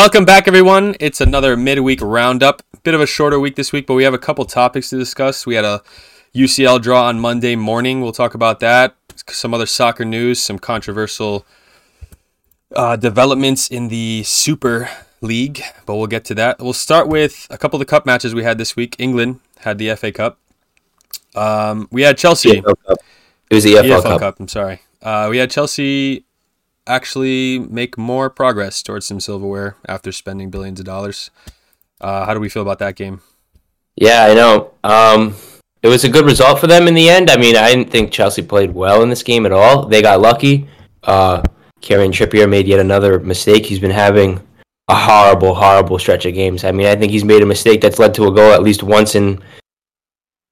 Welcome back, everyone. It's another midweek roundup. Bit of a shorter week this week, but we have a couple topics to discuss. We had a UCL draw on Monday morning. We'll talk about that. Some other soccer news, some controversial uh, developments in the Super League, but we'll get to that. We'll start with a couple of the cup matches we had this week. England had the FA Cup. Um, we had Chelsea. It was the EFL, EFL Cup. I'm sorry. Uh, we had Chelsea actually make more progress towards some silverware after spending billions of dollars. Uh, how do we feel about that game? Yeah, I know. Um, it was a good result for them in the end. I mean, I didn't think Chelsea played well in this game at all. They got lucky. Uh, Kieran Trippier made yet another mistake. He's been having a horrible, horrible stretch of games. I mean, I think he's made a mistake that's led to a goal at least once in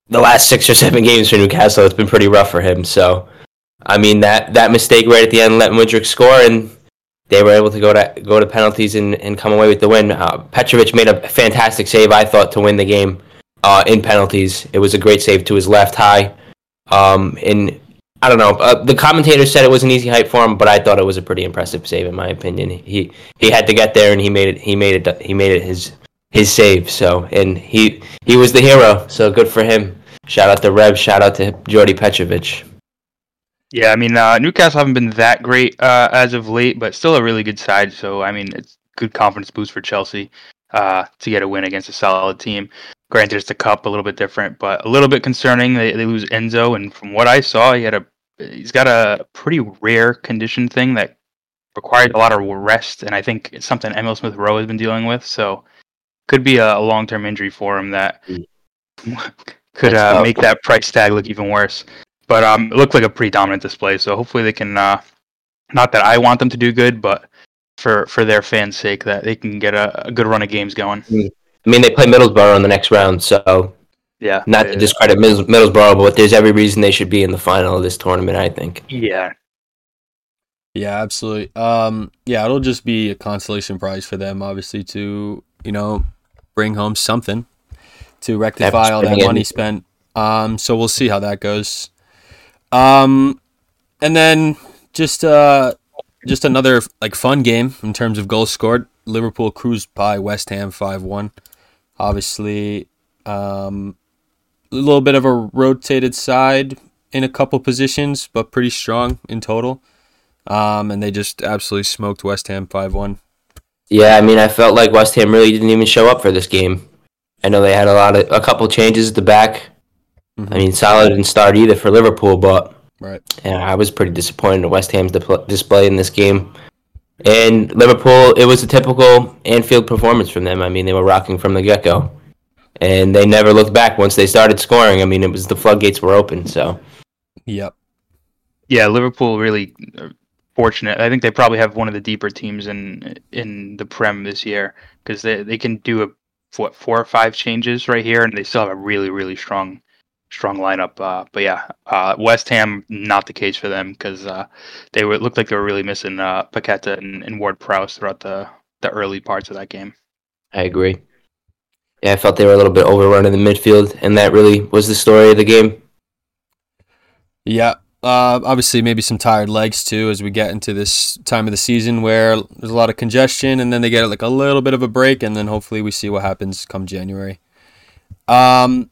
the last six or seven games for Newcastle. It's been pretty rough for him. So, I mean, that, that mistake right at the end let Mudryk score, and they were able to go to go to penalties and, and come away with the win. Uh, Petrovic made a fantastic save, I thought, to win the game uh, in penalties. It was a great save to his left high. Um, and I don't know. Uh, the commentator said it was an easy height for him, but I thought it was a pretty impressive save in my opinion. He he had to get there, and he made it. He made it. He made it his his save. So and he he was the hero. So good for him. Shout out to Rev. Shout out to Jordy Petrovic. Yeah, I mean uh, Newcastle haven't been that great uh, as of late, but still a really good side. So I mean, it's good confidence boost for Chelsea uh, to get a win against a solid team. Granted, it's a cup, a little bit different, but a little bit concerning. They, they lose Enzo, and from what I saw, he had a he's got a pretty rare condition thing that requires a lot of rest, and I think it's something Emile Smith Rowe has been dealing with. So could be a, a long term injury for him that could uh, make that price tag look even worse. But um, it looked like a pretty dominant display. So hopefully they can. Uh, not that I want them to do good, but for for their fans' sake, that they can get a, a good run of games going. I mean, they play Middlesbrough in the next round, so Yeah. not to discredit Middles- Middlesbrough, but there's every reason they should be in the final of this tournament. I think. Yeah. Yeah, absolutely. Um, yeah, it'll just be a consolation prize for them, obviously, to you know bring home something to rectify all that money spent. Um, so we'll see how that goes. Um, and then just uh, just another like fun game in terms of goals scored. Liverpool cruised by West Ham five one. Obviously, um, a little bit of a rotated side in a couple positions, but pretty strong in total. Um, and they just absolutely smoked West Ham five one. Yeah, I mean, I felt like West Ham really didn't even show up for this game. I know they had a lot of a couple changes at the back. Mm-hmm. I mean, Salah didn't start either for Liverpool, but Right. yeah, I was pretty disappointed in West Ham's dipl- display in this game. And Liverpool, it was a typical Anfield performance from them. I mean, they were rocking from the get go, and they never looked back once they started scoring. I mean, it was the floodgates were open. So Yep. Yeah, Liverpool really uh, fortunate. I think they probably have one of the deeper teams in in the Prem this year because they they can do a what four or five changes right here, and they still have a really really strong strong lineup. Uh, but yeah, uh, West Ham not the case for them because uh, they were it looked like they were really missing uh, Paqueta and, and Ward Prowse throughout the the early parts of that game. I agree. Yeah, I felt they were a little bit overrun in the midfield, and that really was the story of the game. Yeah. Uh, obviously, maybe some tired legs too as we get into this time of the season where there's a lot of congestion, and then they get like a little bit of a break, and then hopefully we see what happens come January. Um,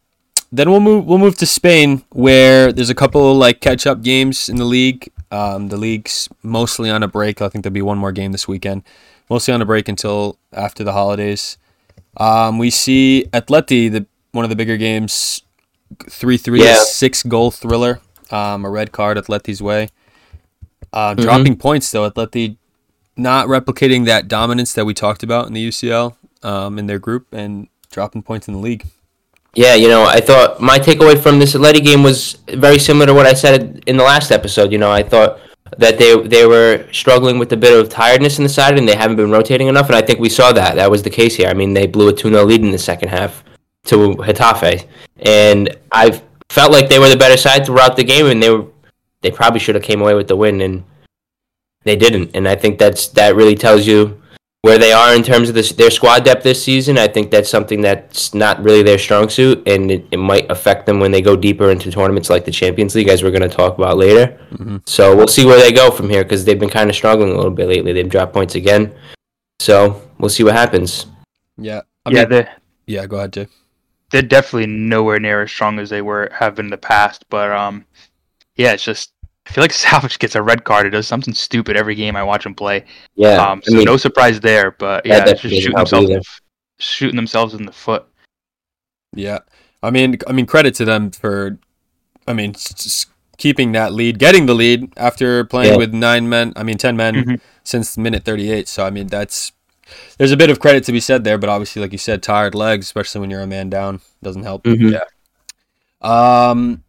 then we'll move we'll move to Spain where there's a couple like catch up games in the league. Um, the league's mostly on a break. I think there'll be one more game this weekend. Mostly on a break until after the holidays. Um, we see Atleti, the one of the bigger games, three three Yeah. six goal thriller. Um, a red card Atleti's way. Uh, Mhm. Dropping points though, Atleti not replicating that dominance that we talked about in the UCL um, in their group and dropping points in the league. Yeah, you know, I thought my takeaway from this Atleti game was very similar to what I said in the last episode. You know, I thought that they they were struggling with a bit of tiredness in the side and they haven't been rotating enough, and I think we saw that. That was the case here. I mean, they blew a 2 0 lead in the second half to Getafe, and I felt like they were the better side throughout the game, and they were they probably should have came away with the win, and they didn't. And I think that's that really tells you where they are in terms of this, their squad depth this season. I think that's something that's not really their strong suit, and it, it might affect them when they go deeper into tournaments like the Champions League, as we're going to talk about later. So we'll see where they go from here because they've been kind of struggling a little bit lately. They've dropped points again. So we'll see what happens. Yeah. I yeah, mean, they're yeah. Go ahead, Jay. they're definitely nowhere near as strong as they were have been in the past. But um, yeah, it's just I feel like Savić gets a red card. He does something stupid every game I watch him play. Yeah, um, so I mean, no surprise there. But yeah, just shooting themselves, in the, shooting themselves in the foot. Yeah. I mean, I mean, credit to them for, I mean, s- s- keeping that lead, getting the lead after playing Yeah. with nine men. I mean, ten men Mhm. since minute thirty-eight. So I mean, that's there's a bit of credit to be said there, but obviously, like you said, tired legs, especially when you're a man down, doesn't help. Mhm. Um,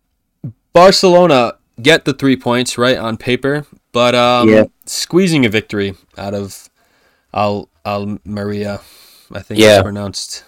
Barcelona get the three points right on paper, but um, Yeah. squeezing a victory out of Al Almeria, I think Yeah. it's pronounced.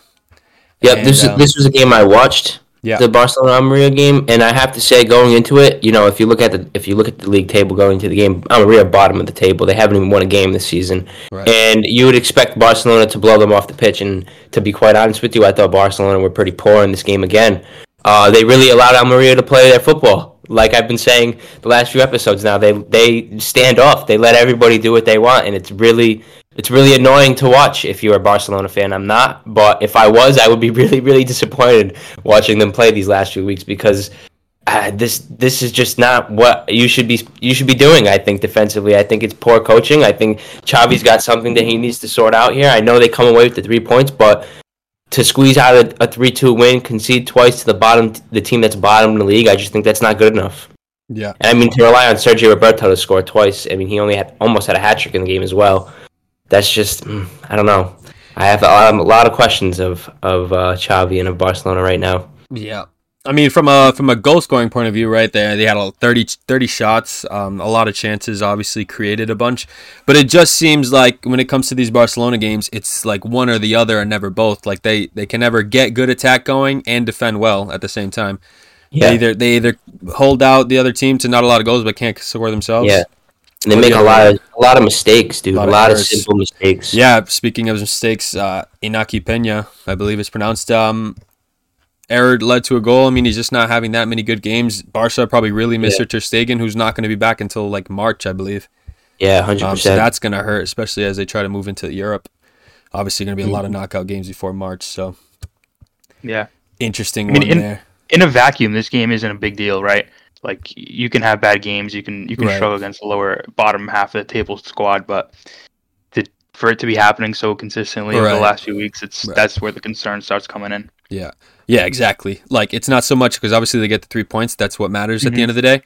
Yeah, And, this um, is this was a game I watched. Yeah. The Barcelona Almeria game, and I have to say, going into it, you know, if you look at the if you look at the league table going into the game, Almeria bottom of the table. They haven't even won a game this season, Right. and you would expect Barcelona to blow them off the pitch. And to be quite honest with you, I thought Barcelona were pretty poor in this game again. Uh, they really allowed Almeria to play their football. Like I've been saying the last few episodes now, they they stand off. They let everybody do what they want, and it's really it's really annoying to watch if you're a Barcelona fan. I'm not, but if I was, I would be really really disappointed watching them play these last few weeks because uh, this this is just not what you should be you should be doing. I think defensively, I think it's poor coaching. I think Xavi's got something that he needs to sort out here. I know they come away with the three points, but to squeeze out a, a three-two win, concede twice to the bottom, the team that's bottom in the league, I just think that's not good enough. Yeah. And I mean, to rely on Sergi Roberto to score twice, I mean, he only had almost had a hat trick in the game as well. That's just, mm, I don't know. I have a lot, a lot of questions of of uh, Xavi and of Barcelona right now. Yeah. I mean, from a from a goal scoring point of view, right there, they had a 30, 30 shots, um, a lot of chances, obviously created a bunch, but it just seems like when it comes to these Barcelona games, it's like one or the other, and never both. Like they they can never get good attack going and defend well at the same time. Yeah. They either they either hold out the other team to not a lot of goals, but can't score themselves. Yeah. And they make a lot of a lot of mistakes, dude. Lot A lot of errors. simple mistakes. Yeah, speaking of mistakes, uh, Inaki Pena, I believe it's pronounced, um, error led to a goal. I mean, he's just not having that many good games. Barca probably really miss Yeah. Ter Stegen, who's not going to be back until like March, I believe. Yeah, hundred Um, so percent. that's going to hurt, especially as they try to move into Europe. Obviously, going to be a lot of knockout games before March. So Yeah. interesting I mean, one in- there. in a vacuum, this game isn't a big deal, right? Like you can have bad games, you can you can Right. struggle against the lower bottom half of the table squad, but to, for it to be happening so consistently over the last few weeks, it's Right. that's where the concern starts coming in. Yeah. Yeah, exactly. Like it's not so much because obviously they get the three points. That's what matters at the Mhm. end of the day,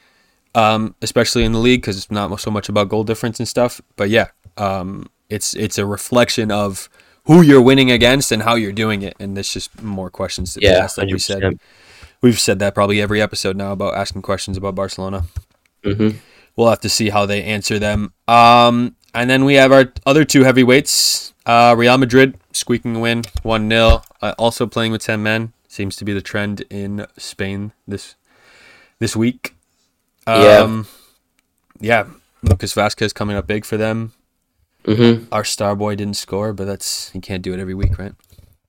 um, especially in the league because it's not so much about goal difference and stuff. But yeah, um, it's it's a reflection of who you're winning against and how you're doing it, and there's just more questions to yeah, asked. Like we hundred said, we've said that probably every episode now about asking questions about Barcelona. hmm We'll have to see how they answer them. Um, and then we have our other two heavyweights, uh, Real Madrid squeaking a win, 1 0. Uh, also playing with 10 men. Seems to be the trend in Spain this this week. Yeah. Um, yeah. Lucas Vázquez coming up big for them. hmm Our star boy didn't score, but that's he can't do it every week, right?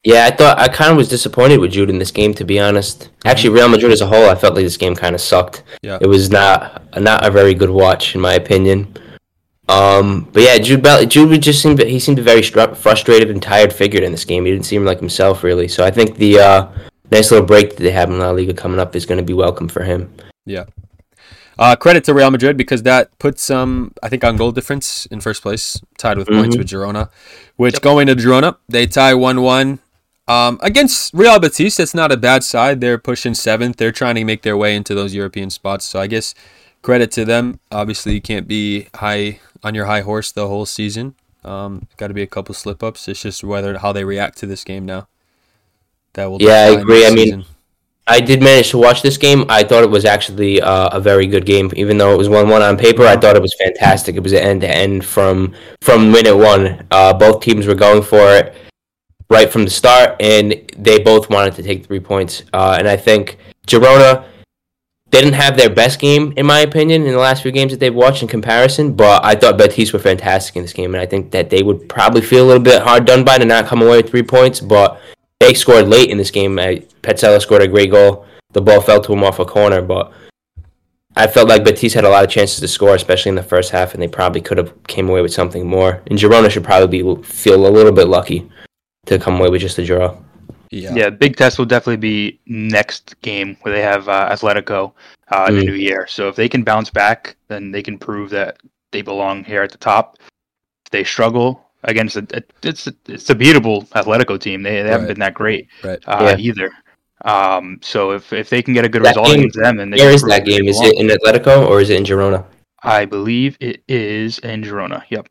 Yeah, I thought I kind of was disappointed with Jude in this game, to be honest. Actually, Real Madrid as a whole, I felt like this game kind of sucked. Yeah. It was not not a very good watch, in my opinion. Um, but yeah, Jude Bell, Jude just seemed he seemed a very stru- frustrated and tired figure in this game. He didn't seem like himself really. So I think the uh, nice little break that they have in La Liga coming up is going to be welcome for him. Yeah. Uh, credit to Real Madrid because that puts um I think on goal difference in first place, tied with points Mhm. with Girona. Which going to Girona, they tie one one. Um, against Real Betis, that's not a bad side. They're pushing seventh. They're trying to make their way into those European spots. So I guess credit to them. Obviously, you can't be high on your high horse the whole season. Um, got to be a couple slip ups. It's just whether how they react to this game now. That will Yeah, I agree. I mean. I did manage to watch this game. I thought it was actually uh, a very good game, even though it was one-one on paper. I thought it was fantastic. It was an end-to-end from from minute one. Uh, both teams were going for it right from the start, and they both wanted to take three points. Uh, and I think Girona didn't have their best game, in my opinion, in the last few games that they've watched in comparison. But I thought Betis were fantastic in this game, and I think that they would probably feel a little bit hard done by to not come away with three points. But they scored late in this game. Uh, Pezzella scored a great goal. The ball fell to him off a corner, but I felt like Betis had a lot of chances to score, especially in the first half, and they probably could have came away with something more. And Girona should probably be feel a little bit lucky to come away with just a draw. Yeah. Yeah, big test will definitely be next game where they have uh, Atletico uh, in the Mm. new year. So if they can bounce back, then they can prove that they belong here at the top. If they struggle against a, a it's a, it's a beatable Atletico team. They, they haven't been that great Right. uh, Yeah. either. Um, so if, if they can get a good That result game- against them, then they Where can is prove that game? Is it in Atletico or is it in Girona? I believe it is in Girona. Yep.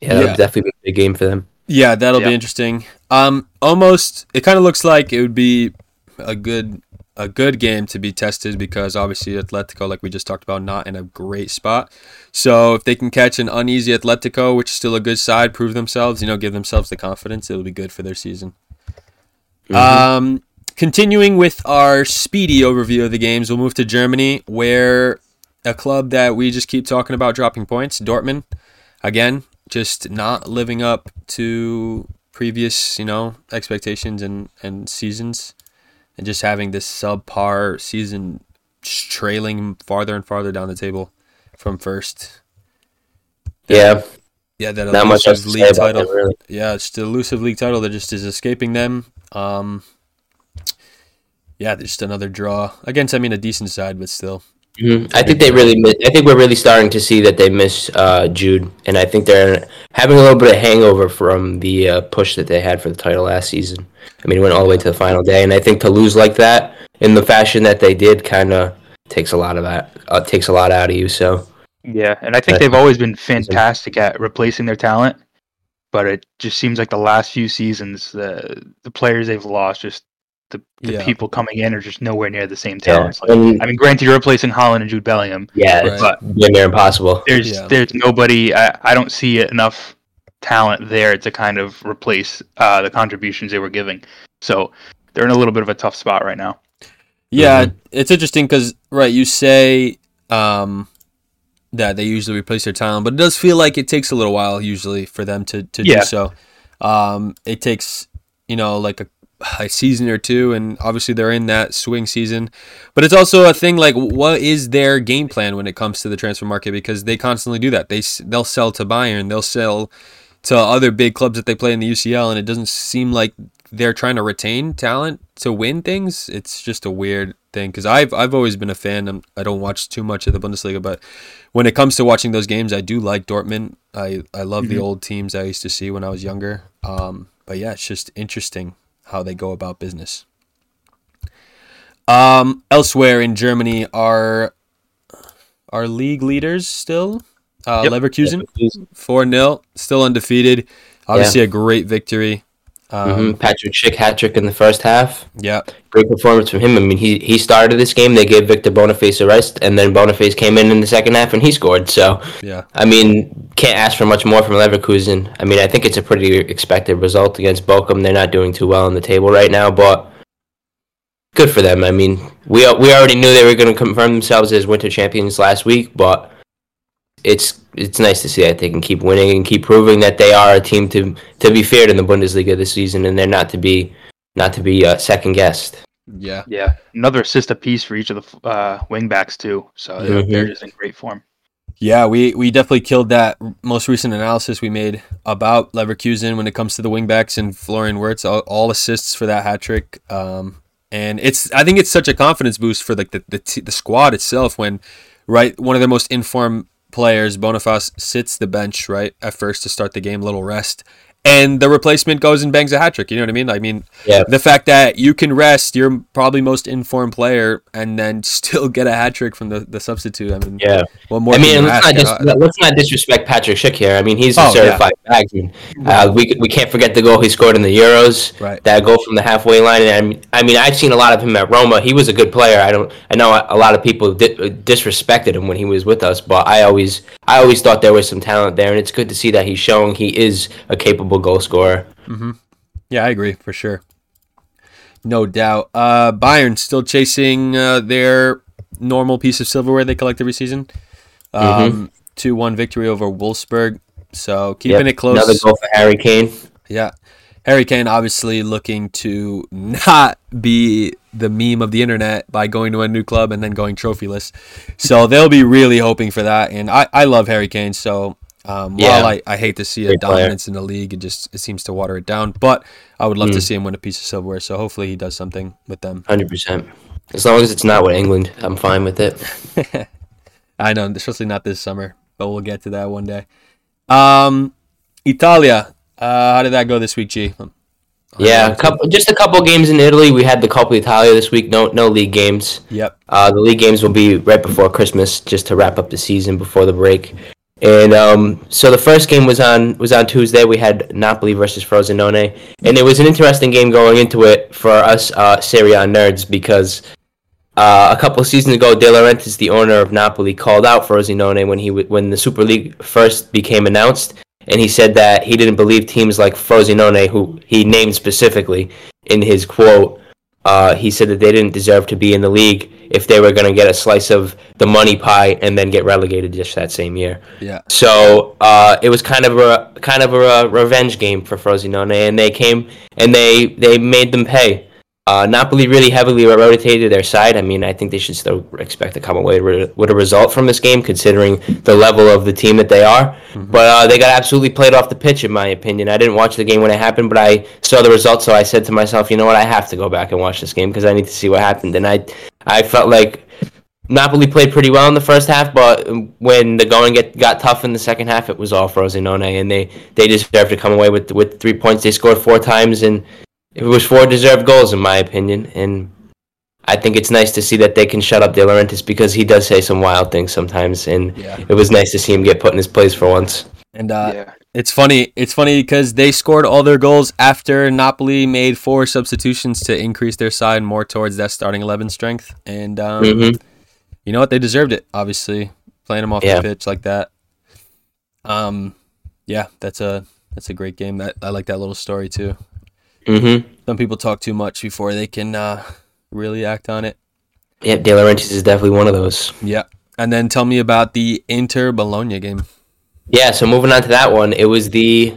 Yeah, that Yeah. definitely be a big game for them. Yeah, that'll Yeah. be interesting. Um, almost. It kind of looks like it would be a good a good game to be tested because obviously Atletico, like we just talked about, not in a great spot. So if they can catch an uneasy Atletico, which is still a good side, prove themselves, you know, give themselves the confidence, it'll be good for their season. Mhm. Um, continuing with our speedy overview of the games, we'll move to Germany, where a club that we just keep talking about dropping points, Dortmund, again, just not living up to previous, you know, expectations and, and seasons, and just having this subpar season, just trailing farther and farther down the table from first. yeah, Yeah, that not elusive league title really. yeah, it's the elusive league title that just is escaping them. Um, yeah, just another draw against. I mean, a decent side, but still. Mhm. I think they really. Miss, I think we're really starting to see that they miss uh, Jude, and I think they're having a little bit of hangover from the uh, push that they had for the title last season. I mean, it went all the way to the final day, and I think to lose like that in the fashion that they did, kind of takes a lot of that. Uh, takes a lot out of you. So Yeah, and I think But- they've always been fantastic at replacing their talent, but it just seems like the last few seasons, the the players they've lost, just the, the Yeah. people coming in are just nowhere near the same yeah, talents. Like, and, I mean, granted, you're replacing Haaland and Jude Bellingham. yeah, Right. it's But damn near impossible. there's Yeah. there's nobody. I, I don't see enough talent there to kind of replace uh, the contributions they were giving. So they're in a little bit of a tough spot right now. Yeah, it's interesting because right, you say um, that they usually replace their talent, but it does feel like it takes a little while usually for them to to Yeah. do so. Um, it takes you know like a, a season or two, and obviously they're in that swing season. But it's also a thing like what is their game plan when it comes to the transfer market because they constantly do that. They they'll sell to Bayern, they'll sell to other big clubs that they play in the UCL, and it doesn't seem like they're trying to retain talent to win things. It's just a weird thing because I've I've always been a fan. I'm, I don't watch too much of the Bundesliga, but when it comes to watching those games, I do like Dortmund. I I love the Mhm. old teams I used to see when I was younger. Um, but yeah, it's just interesting how they go about business. Um, elsewhere in Germany are our league leaders still. Uh, Yep. Leverkusen four 0 still undefeated. Obviously a great victory. Um, hmm Patrick Schick hat trick in the first half. Yeah, Great performance from him. I mean, he he started this game. They gave Victor Boniface a rest, and then Boniface came in in the second half and he scored. So, yeah, I mean, can't ask for much more from Leverkusen. I mean, I think it's a pretty expected result against Bochum. They're not doing too well on the table right now, but good for them. I mean, we we already knew they were going to confirm themselves as winter champions last week, but it's it's nice to see that they can keep winning and keep proving that they are a team to to be feared in the Bundesliga this season, and they're not to be not to be uh, second guessed. yeah. Yeah, another assist apiece for each of the uh, wingbacks too. So they're, they're just in great form. Yeah, we, we definitely killed that most recent analysis we made about Leverkusen when it comes to the wingbacks and Florian Wirtz, all, all assists for that hat trick. Um, and it's I think it's such a confidence boost for like the the, t- the squad itself when right one of their most informed players Boniface sits the bench right at first to start the game, little rest, and the replacement goes and bangs a hat trick. You know what I mean? I mean, Yeah. the fact that you can rest your probably most informed player and then still get a hat trick from the, the substitute. I mean, Yeah. what more? I mean, let's not, dis- Uh, let's not disrespect Patrick Schick here. I mean, he's a Oh, yeah. certified bagsman. Uh, we we can't forget the goal he scored in the Euros. Right. That goal from the halfway line. And I mean, I mean, I've seen a lot of him at Roma. He was a good player. I don't. I know a lot of people di- disrespected him when he was with us, but I always I always thought there was some talent there, and it's good to see that he's showing he is a capable goal scorer. Mhm. Yeah, I agree for sure. No doubt. Uh, Bayern still chasing uh, their normal piece of silverware they collect every season. Um, 2 1 victory over Wolfsburg. So keeping Yep. it close. Another goal for Harry Kane. Yeah. Harry Kane obviously looking to not be the meme of the internet by going to a new club and then going trophyless. So they'll be really hoping for that. And I, I love Harry Kane. So um, Yeah. while I, I hate to see a dominance in the league, it just it seems to water it down. But I would love to Mm. see him win a piece of silverware. So hopefully he does something with them. Hundred percent. As long as it's not with England, I'm fine with it. I know, especially not this summer, but we'll get to that one day. Um, Italia. Uh, how did that go this week, G? Yeah, a couple, just a couple games in Italy. We had the Coppa Italia this week. No, no league games. Yep. Uh, the league games will be right before Christmas, just to wrap up the season before the break. And um, so the first game was on was on Tuesday. We had Napoli versus Frosinone, and it was an interesting game going into it for us uh, Serie A nerds because uh, a couple of seasons ago, De Laurentiis, the owner of Napoli, called out Frosinone when he w- when the Super League first became announced, and he said that he didn't believe teams like Frosinone, who he named specifically in his quote, uh, he said that they didn't deserve to be in the league if they were going to get a slice of the money pie and then get relegated just that same year. Yeah. So uh, it was kind of a kind of a revenge game for Frosinone, and they came and they they made them pay. Uh, Napoli really heavily rotated their side. I mean, I think they should still expect to come away with a result from this game, considering the level of the team that they are. But uh, they got absolutely played off the pitch, in my opinion. I didn't watch the game when it happened, but I saw the result, so I said to myself, you know what, I have to go back and watch this game because I need to see what happened. And I, I felt like Napoli played pretty well in the first half, but when the going get, got tough in the second half, it was all Frosinone, and they, they deserved to come away with with three points. They scored four times, and it was four deserved goals, in my opinion. And I think it's nice to see that they can shut up De Laurentiis because he does say some wild things sometimes, and Yeah. it was nice to see him get put in his place for once. And uh, yeah. it's funny. It's funny because they scored all their goals after Napoli made four substitutions to increase their side more towards that starting eleven strength. And um, Mhm. you know what? They deserved it. Obviously, playing them off Yeah. the pitch like that. Um, yeah, that's a that's a great game. That I like that little story too. Mm-hmm. Some people talk too much before they can uh, really act on it. Yep, De Laurentiis is definitely one of those. Yeah. And then tell me about the Inter Bologna game. Yeah, so moving on to that one, it was the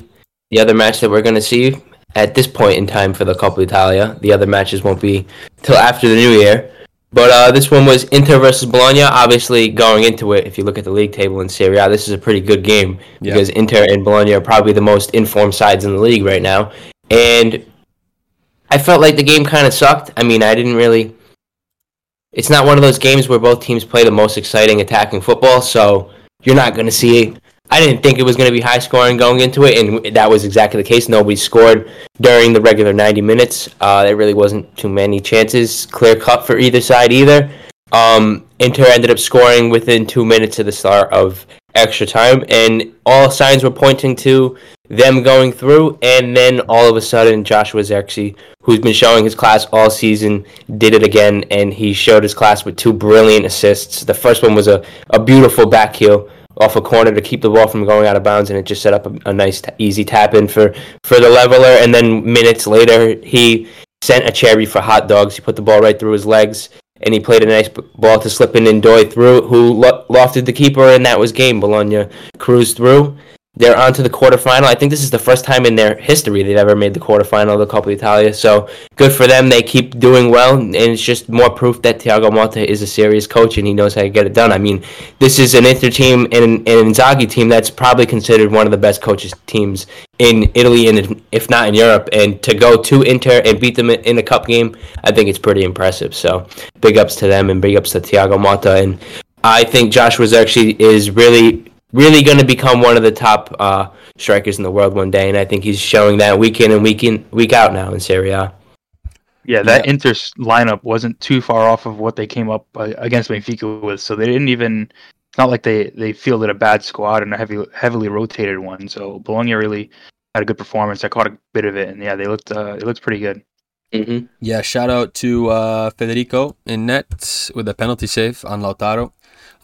the other match that we're going to see at this point in time for the Coppa Italia. The other matches won't be till after the new year. But uh, this one was Inter versus Bologna. Obviously, going into it, if you look at the league table in Serie A, this is a pretty good game Yeah. because Inter and Bologna are probably the most informed sides in the league right now. And I felt like the game kind of sucked. I mean, I didn't really. It's not one of those games where both teams play the most exciting attacking football, so you're not going to see. I didn't think it was going to be high scoring going into it, and that was exactly the case. Nobody scored during the regular 90 minutes. Uh, there really wasn't too many chances clear cut for either side either. Um, Inter ended up scoring within two minutes of the start of extra time, and all signs were pointing to them going through. And then all of a sudden, Joshua Zirkzee, who's been showing his class all season, did it again, and he showed his class with two brilliant assists. The first one was a, a beautiful back heel off a corner to keep the ball from going out of bounds, and it just set up a, a nice, t- easy tap in for, for the leveler. And then minutes later, he sent a cherry for hot dogs. He put the ball right through his legs, and he played a nice ball to slip in Ndoye through, who lo- lofted the keeper, and that was game. Bologna cruised through. They're on to the quarterfinal. I think this is the first time in their history they've ever made the quarterfinal of the Coppa Italia. So good for them. They keep doing well, and it's just more proof that Thiago Motta is a serious coach and he knows how to get it done. I mean, this is an Inter team and an, Inzaghi team that's probably considered one of the best coaches teams in Italy and if not in Europe. And to go to Inter and beat them in a cup game, I think it's pretty impressive. So big ups to them and big ups to Thiago Motta. And I think Joshua actually is really really going to become one of the top uh, strikers in the world one day, and I think he's showing that week in and week in week out now in Serie A. Yeah, that Inter lineup wasn't too far off of what they came up uh, against Benfica with, so they didn't even. It's not like they they fielded a bad squad and a heavy heavily rotated one. So Bologna really had a good performance. I caught a bit of it, and yeah, they looked uh, it looked pretty good. Mm-hmm. Yeah, shout out to uh, Federico in net with a penalty save on Lautaro.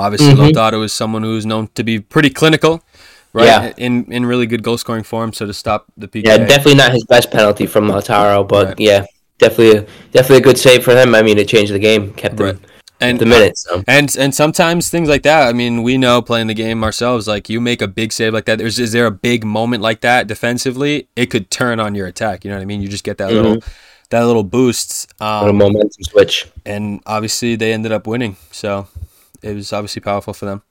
Obviously, Mhm. Lautaro is someone who's known to be pretty clinical, right? Yeah. In in really good goal scoring form. So to stop the PK, Yeah, definitely not his best penalty from Lautaro, but Right. yeah, definitely a, definitely a good save for him. I mean, it changed the game, kept Right. And the minute. So And and sometimes things like that. I mean, we know playing the game ourselves. Like you make a big save like that. There's is there a big moment like that defensively? It could turn on your attack. You know what I mean? You just get that little that little boost. little Um, momentum switch. and obviously they ended up winning. So it was obviously powerful for them.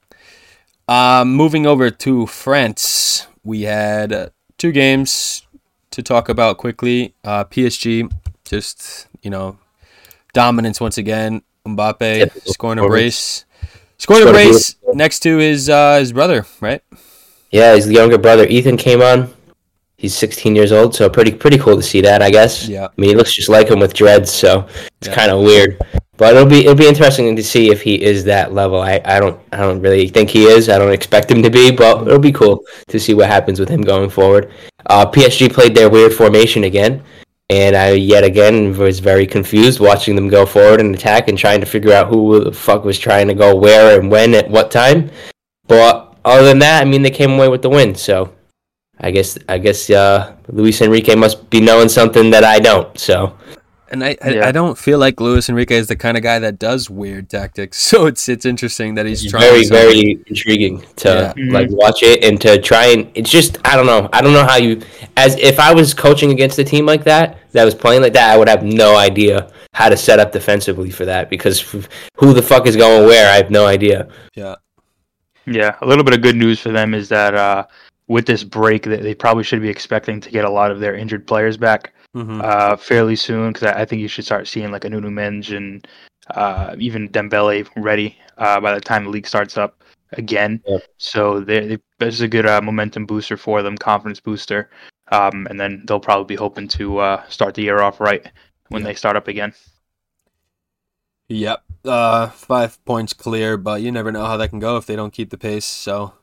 Um, moving over to France, we had uh, two games to talk about quickly. Uh, PSG, just you know, dominance once again. Mbappe Typical scoring a brace, scoring a brace next to his uh, his brother, right? Yeah, his younger brother Ethan came on. He's 16 years old, so pretty pretty cool to see that, I guess. Yeah. I mean, he looks just like him with dreads, so it's Yeah. kind of weird. But it'll be it'll be interesting to see if he is that level. I, I don't I don't really think he is. I don't expect him to be, but it'll be cool to see what happens with him going forward. Uh, PSG played their weird formation again, and I yet again was very confused watching them go forward and attack and trying to figure out who the fuck was trying to go where and when at what time. But other than that, I mean, they came away with the win. So I guess I guess uh, Luis Enrique must be knowing something that I don't. So And I, I, Yeah. I don't feel like Luis Enrique is the kind of guy that does weird tactics. So it's it's interesting that he's trying. To very something. very intriguing to Yeah. like watch it and to try and it's just I don't know I don't know how you as if I was coaching against a team like that that was playing like that I would have no idea how to set up defensively for that because who the fuck is going where I have no idea. Yeah. Yeah, a little bit of good news for them is that uh, with this break, that they probably should be expecting to get a lot of their injured players back hmm uh, fairly soon. Because I I think you should start seeing like a Nuno Mendes and uh, even Dembele ready uh, by the time the league starts up again. Yep. So they, they, this is a good uh, momentum booster for them, confidence booster, um, and then they'll probably be hoping to uh, start the year off right when Yeah. they start up again. Yep. Uh, five points clear, but you never know how that can go if they don't keep the pace. So,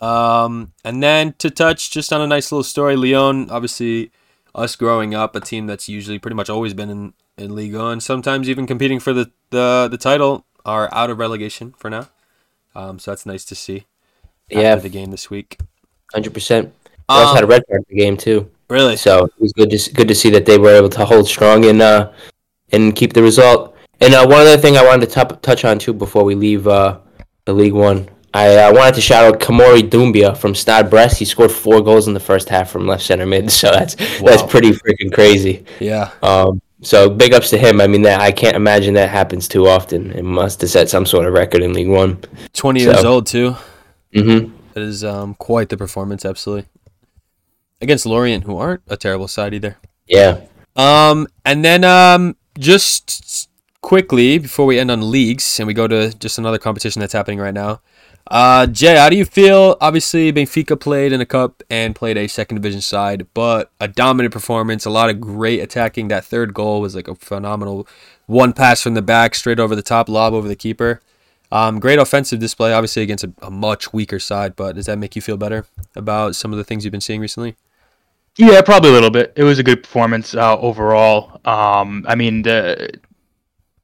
um, and then to touch just on a nice little story, Lyon. Obviously, us growing up, a team that's usually pretty much always been in in 1, and sometimes even competing for the the the title, are out of relegation for now. Um, so that's nice to see. After Yeah, the game this week. hundred percent. They also had a Um, red card in the game too. really? So it was good to good to see that they were able to hold strong and uh, and keep the result. And uh, one other thing I wanted to tou- touch on too before we leave uh, the League One, I uh, wanted to shout out Kamory Doumbia from Stade Brest. He scored four goals in the first half from left center mid, so that's that's pretty freaking crazy. Yeah. Um, so big ups to him. I mean, that I can't imagine that happens too often. It must have set some sort of record in League One. 20 years old too. hmm That is um, quite the performance, absolutely. Against Lorient, who aren't a terrible side either. Yeah. Um, and then um, just quickly before we end on leagues and we go to just another competition that's happening right now. Uh, Jay, how do you feel? Obviously, Benfica played in a cup and played a second division side, but a dominant performance, a lot of great attacking. That third goal was like a phenomenal one pass from the back, straight over the top, lob over the keeper. Um, great offensive display, obviously against a, a much weaker side. But does that make you feel better about some of the things you've been seeing recently? Yeah, probably a little bit. It was a good performance uh, overall. Um, I mean, the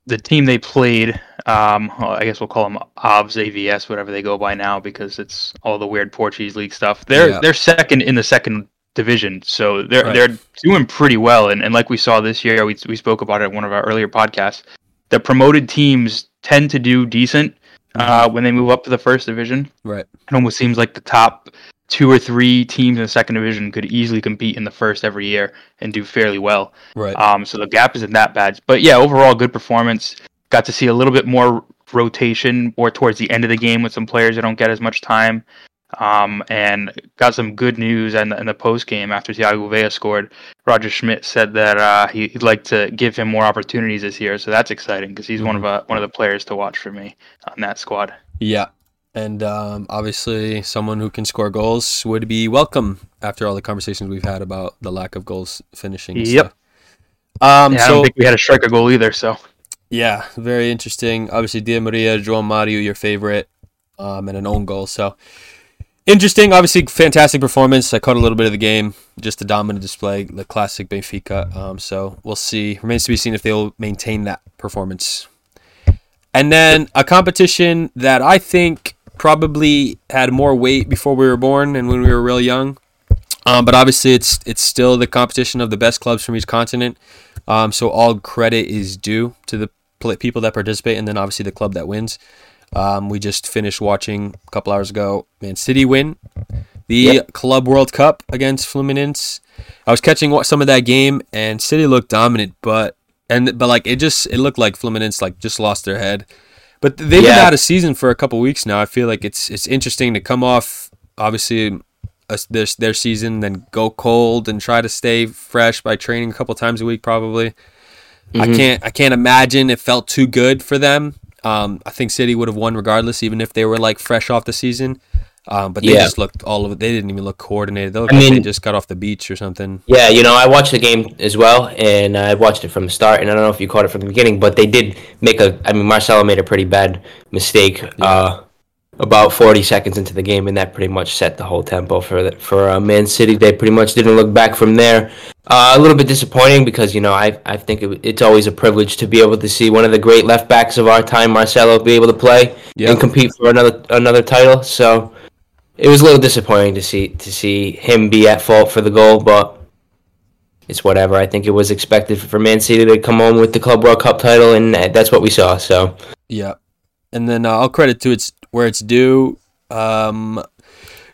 the team they played, um, I guess we'll call them Avs, AVS, whatever they go by now, because it's all the weird Portuguese league stuff. They're Yeah. they're second in the second division, so they're Right. they're doing pretty well. And, and like we saw this year, we we spoke about it in one of our earlier podcasts. The promoted teams tend to do decent uh, when they move up to the first division Right. it almost seems like the top two or three teams in the second division could easily compete in the first every year and do fairly well. Right. Um, so the gap isn't that bad. But yeah, overall, good performance. Got to see a little bit more rotation more towards the end of the game with some players that don't get as much time. Um, and got some good news in the, in the post game after Tiago Gouveia scored. Roger Schmidt said that uh, he, he'd like to give him more opportunities this year, so that's exciting because he's one of uh, one of the players to watch for me on that squad. Yeah. And um, obviously, someone who can score goals would be welcome after all the conversations we've had about the lack of goals finishing. Yep. Um, Yeah, I so, don't think we had a striker goal either. So yeah, very interesting. Obviously, Di Maria, João Mario, your favorite, um, and an own goal. So, interesting. Obviously, fantastic performance. I caught a little bit of the game. Just a dominant display, the classic Benfica. Um, so, we'll see. Remains to be seen if they'll maintain that performance. And then a competition that I think probably had more weight before we were born and when we were real young. Um, but obviously, it's it's still the competition of the best clubs from each continent. Um, so all credit is due to the play, people that participate, and then obviously the club that wins. Um, we just finished watching a couple hours ago Man City win the Yep. Club World Cup against Fluminense. I was catching some of that game, and City looked dominant, but and but like it just it looked like Fluminense like just lost their head. But they've been out of season for a couple weeks now. I feel like it's it's interesting to come off obviously a, their their season, then go cold and try to stay fresh by training a couple times a week. Probably, I Mhm. can't I can't imagine it felt too good for them. Um, I think City would have won regardless, even if they were like fresh off the season. Um, but they Yeah. just looked all of it. They didn't even look coordinated. They I like they just got off the beach or something. Yeah, you know, I watched the game as well, and I watched it from the start. And I don't know if you caught it from the beginning, but they did make a. I mean, Marcelo made a pretty bad mistake uh, about 40 seconds into the game, and that pretty much set the whole tempo for the, for uh, Man City. They pretty much didn't look back from there. Uh, a little bit disappointing because you know I I think it, it's always a privilege to be able to see one of the great left backs of our time, Marcelo, be able to play Yeah. and compete for another another title. So it was a little disappointing to see to see him be at fault for the goal, but it's whatever. I think it was expected for Man City to come home with the Club World Cup title, and that's what we saw. So Yeah, and then uh, I'll credit to its where it's due. Um,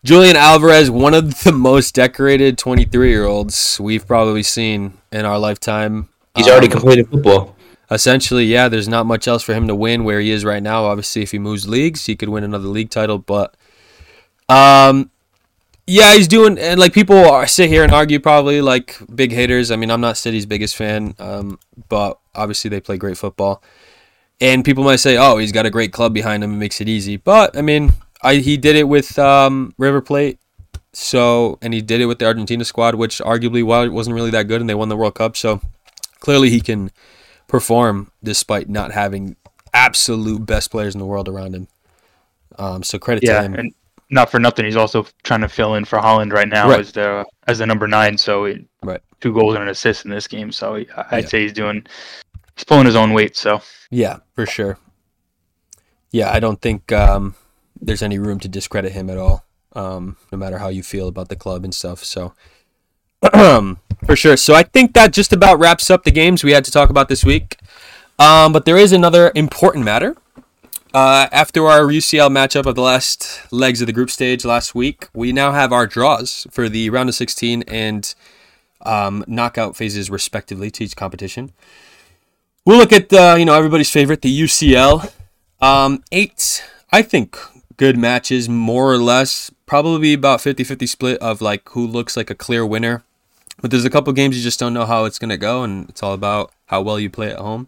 Julian Alvarez, one of the most decorated 23 year olds we've probably seen in our lifetime. he's already Um, completed football. essentially, yeah, there's not much else for him to win where he is right now. Obviously, if he moves leagues, he could win another league title. But, um, yeah, he's doing, and like people are, sit here and argue probably like big haters. I mean, I'm not City's biggest fan, um, but obviously they play great football. And people might say, "Oh, he's got a great club behind him; it makes it easy." But I mean, I he did it with um, River Plate, so and he did it with the Argentina squad, which arguably wasn't really that good, and they won the World Cup. So clearly, he can perform despite not having absolute best players in the world around him. Um, so credit to Yeah, him. and not for nothing, he's also trying to fill in for Haaland right now Right. as the as the number nine. So he, Right. two goals and an assist in this game. So he- I'd Yeah. say he's doing he's pulling his own weight. So Yeah, for sure. Yeah, I don't think um, there's any room to discredit him at all, um, no matter how you feel about the club and stuff. So, for sure. So, I think that just about wraps up the games we had to talk about this week. Um, but there is another important matter. Uh, after our UCL matchup of the last legs of the group stage last week, we now have our draws for the round of 16 and um, knockout phases, respectively, to each competition. We'll look at uh, you know everybody's favorite, the UCL. Um, eight, I think, good matches, more or less. Probably about 50-50 split of like who looks like a clear winner. But there's a couple games you just don't know how it's gonna go, and it's all about how well you play at home.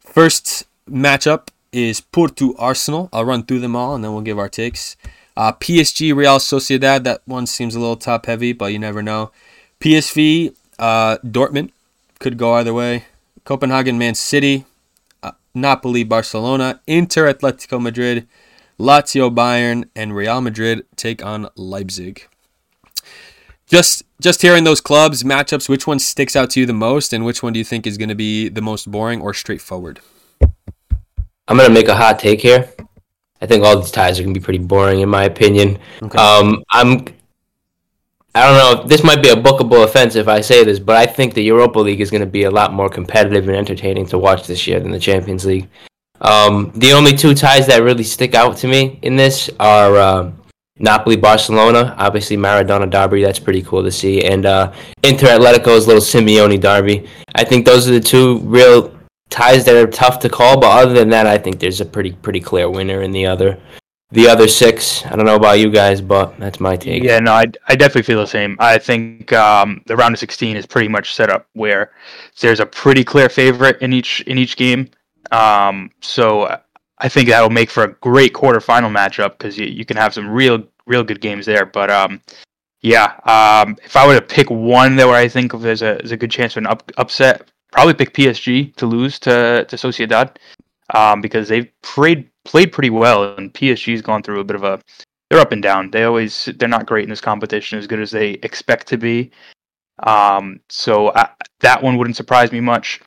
First matchup is Porto Arsenal. I'll run through them all, and then we'll give our takes. Uh, PSG Real Sociedad. That one seems a little top heavy, but you never know. PSV uh, Dortmund could go either way. Copenhagen Man City, uh, Napoli Barcelona, Inter Atletico Madrid, Lazio Bayern, and Real Madrid take on Leipzig. Just just hearing those clubs matchups, which one sticks out to you the most, and which one do you think is going to be the most boring or straightforward? I'm gonna make a hot take here. I think all these ties are gonna be pretty boring, in my opinion. Okay. Um, I'm. I don't know. This might be a bookable offense if I say this, but I think the Europa League is going to be a lot more competitive and entertaining to watch this year than the Champions League. Um, the only two ties that really stick out to me in this are uh, Napoli Barcelona, obviously Maradona derby. That's pretty cool to see, and uh, Inter Atletico's little Simeone derby. I think those are the two real ties that are tough to call. But other than that, I think there's a pretty pretty clear winner in the other the other six. I don't know about you guys, but that's my take. yeah, no, I, I definitely feel the same. I think um, the round of 16 is pretty much set up where there's a pretty clear favorite in each in each game. Um, so I think that'll make for a great quarterfinal matchup because you, you can have some real real good games there. But um, yeah, um, if I were to pick one that where I think of there's a there's a good chance for an up, upset, probably pick PSG to lose to to Sociedad um, because they've played played pretty well, and PSG's gone through a bit of a they're up and down. They always they're not great in this competition as good as they expect to be. Um, so I, that one wouldn't surprise me much.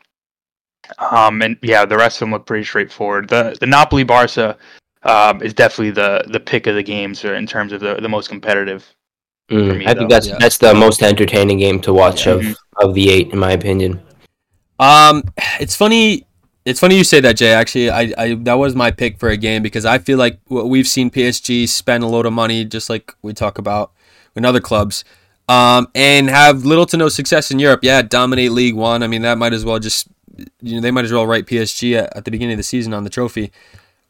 Um, and yeah, the rest of them look pretty straightforward. The the Napoli Barca um, is definitely the the pick of the games in terms of the, the most competitive. Mm, me, I think though. that's Yeah. that's the most entertaining game to watch Yeah. of of the eight, in my opinion. Um, it's funny. It's funny you say that, Jay. Actually, I, I that was my pick for a game because I feel like we've seen PSG spend a load of money, just like we talk about in other clubs, um, and have little to no success in Europe. Yeah, dominate League One. I mean, that might as well just you know they might as well write PSG at, at the beginning of the season on the trophy.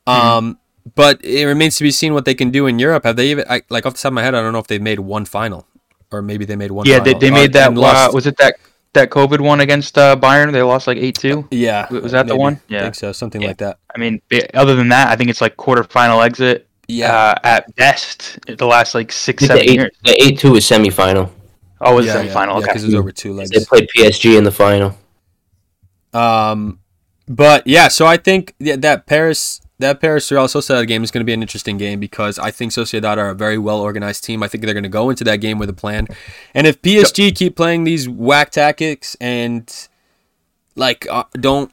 Um, mm-hmm. but it remains to be seen what they can do in Europe. Have they even I, like off the top of my head? I don't know if they've made one final, or maybe they made one. Yeah, final. they, they made uh, that. Was it that that COVID one against uh, Bayern? They lost like eight two. Yeah, was that maybe. the one? Yeah, I think so. Something yeah. like that. I mean, other than that, I think it's like quarterfinal exit. Yeah, uh, at best, the last like six seven the eight, years. The eight two was semifinal. Oh, it was yeah, semifinal. Yeah, because okay. it was over two legs. They played PSG in the final. Um, but yeah, so I think that Paris that Paris Real Sociedad game is going to be an interesting game because I think Sociedad are a very well organized team. I think they're going to go into that game with a plan. And if PSG yep. keep playing these whack tactics and like uh, don't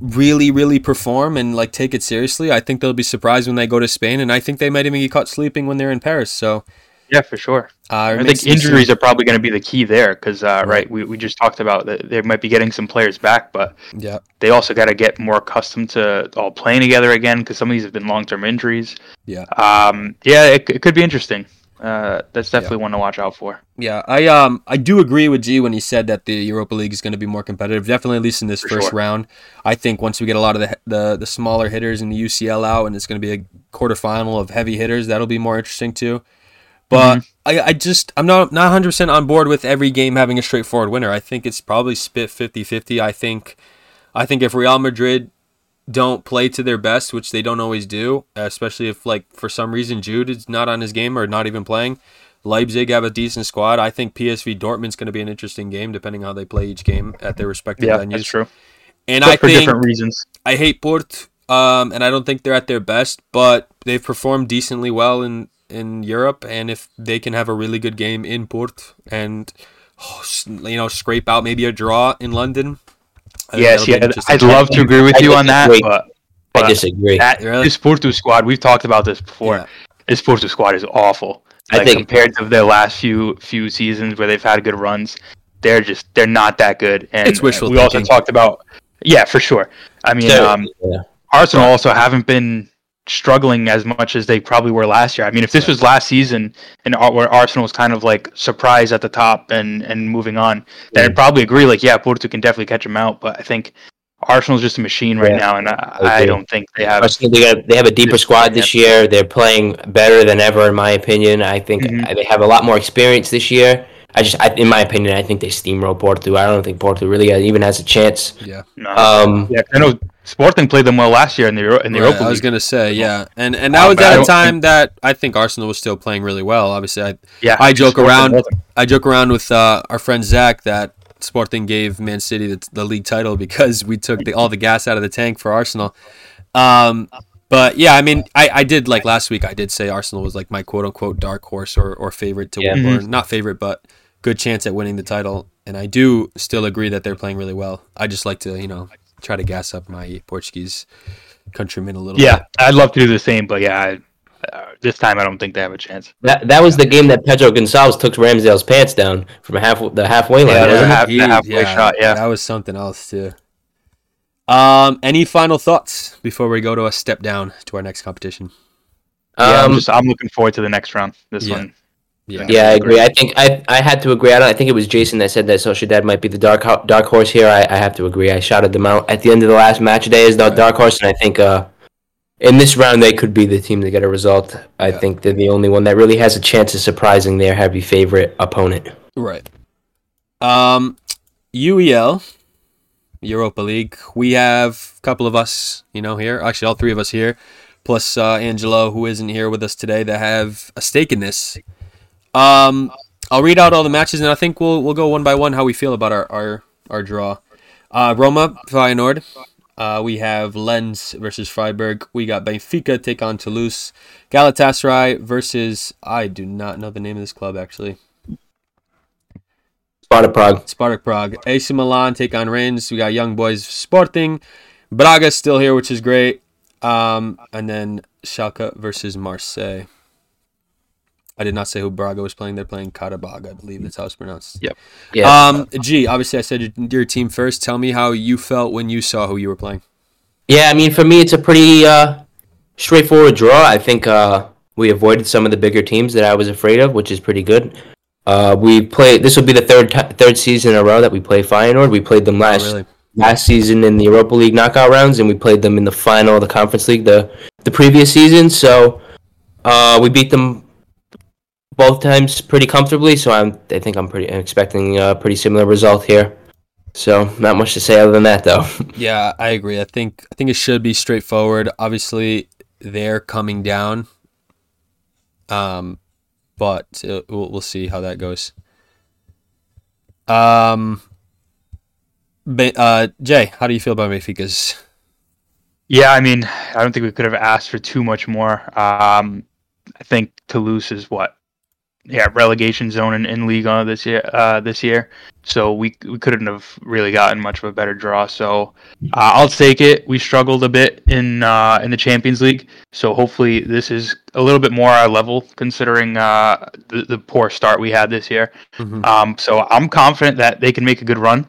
really really perform and like take it seriously, I think they'll be surprised when they go to Spain and I think they might even get caught sleeping when they're in Paris. So yeah, for sure. Uh, I think injuries are probably going to be the key there because, uh, right, we, we just talked about that they might be getting some players back, but yeah, they also got to get more accustomed to all playing together again because some of these have been long term injuries. Yeah. Um. Yeah, it, it could be interesting. Uh, that's definitely yeah. one to watch out for. Yeah, I um I do agree with G when he said that the Europa League is going to be more competitive. Definitely, at least in this for first sure. round. I think once we get a lot of the, the the smaller hitters in the UCL out, and it's going to be a quarterfinal of heavy hitters, that'll be more interesting too. But mm-hmm. I, I just I'm not not 100 percent on board with every game having a straightforward winner. I think it's probably split 50-50. I think I think if Real Madrid don't play to their best, which they don't always do, especially if like for some reason Jude is not on his game or not even playing. Leipzig have a decent squad. I think PSV Dortmund's going to be an interesting game, depending on how they play each game at their respective yeah, venues. that's true. And but I for think different reasons. I hate Port, um, and I don't think they're at their best, but they've performed decently well in in Europe, and if they can have a really good game in Port and oh, you know scrape out maybe a draw in London. Yes, yeah, I'd love to agree with I you on that, but, but I disagree. That, really? This Porto squad, we've talked about this before. Yeah. This Porto squad is awful. Like, I think compared to their last few few seasons where they've had good runs, they're just they're not that good. And it's wishful we thinking. also talked about yeah, for sure. I mean, so, um, yeah. Arsenal also haven't been struggling as much as they probably were last year. I mean, if this was last season and where Arsenal was kind of like surprised at the top and and moving on, then I'd probably agree. Like, yeah, Porto can definitely catch them out, but I think Arsenal's just a machine right yeah, now, and I, I, don't think they have. Arsenal, they, have, they have a deeper squad this year. They're playing better than ever, in my opinion. I think mm-hmm. they have a lot more experience this year. I just, I, in my opinion, I think they steamroll Porto. I don't think Porto really even has a chance. Yeah. No. Um, yeah, I know Sporting played them well last year in the Euro- in the right, Europa League. I was gonna say, yeah, and and that um, was at a time think... that I think Arsenal was still playing really well. Obviously, I yeah, I joke around, I joke around with uh, our friend Zach that Sporting gave Man City the, the league title because we took the, all the gas out of the tank for Arsenal. Um, but yeah, I mean, I, I did like last week. I did say Arsenal was like my quote unquote dark horse or, or favorite to yeah. win, or mm-hmm. not favorite, but good chance at winning the title. And I do still agree that they're playing really well. I just like to, you know, try to gas up my Portuguese countrymen a little. Yeah, bit. I'd love to do the same, but yeah, I, uh, this time I don't think they have a chance. That that was the game that Pedro Gonçalves took Ramsdale's pants down from half the halfway line. Yeah, half, the halfway yeah, shot. Yeah, that was something else too. Um, any final thoughts before we go to a step down to our next competition? Yeah, I'm, um, just, I'm looking forward to the next round. This yeah. one yeah, yeah, I agree. I think I I had to agree. I don't. I think it was Jason that said that Sociedad might be the dark dark horse here. I, I have to agree. I shouted them out at the end of the last match day as the right. dark horse, and I think uh, in this round they could be the team to get a result. I yeah. think they're the only one that really has a chance of surprising their heavy favorite opponent. Right. Um, UEL, Europa League. We have a couple of us, you know, here. Actually, all three of us here, plus uh, Angelo, who isn't here with us today, that have a stake in this. Um, I'll read out all the matches, and I think we'll we'll go one by one how we feel about our our, our draw. Uh, Roma Feyenoord. Uh, we have Lens versus Freiburg. We got Benfica take on Toulouse. Galatasaray versus I do not know the name of this club actually. Sparta Prague. Sparta Prague. AC Milan take on Rennes. We got Young Boys Sporting. Braga still here, which is great. Um, and then Schalke versus Marseille. I did not say who Braga was playing. They're playing Qarabağ, I believe that's how it's pronounced. Yep. Yeah. Um, G, obviously I said your team first. Tell me how you felt when you saw who you were playing. Yeah, I mean, for me, it's a pretty uh, straightforward draw. I think uh, we avoided some of the bigger teams that I was afraid of, which is pretty good. Uh, we play. This will be the third ti third season in a row that we play Feyenoord. We played them last really? last season in the Europa League knockout rounds, and we played them in the final of the Conference League the the previous season. So uh, we beat them both times pretty comfortably. So I'm I think I'm pretty I'm expecting a pretty similar result here. So not much to say other than that, though. Yeah, I agree. I think I think it should be straightforward. Obviously, they're coming down. Um, but uh, we'll we'll see how that goes. Um, Be- uh, Jay, how do you feel about Benfica's? Yeah, I mean, I don't think we could have asked for too much more. Um, I think Toulouse is what, yeah, relegation zone in, in Ligue 1 this year. Uh, this year, so we we couldn't have really gotten much of a better draw. So uh, I'll take it. We struggled a bit in uh, in the Champions League, so hopefully this is a little bit more our level considering uh, the, the poor start we had this year. Mhm. Um, so I'm confident that they can make a good run,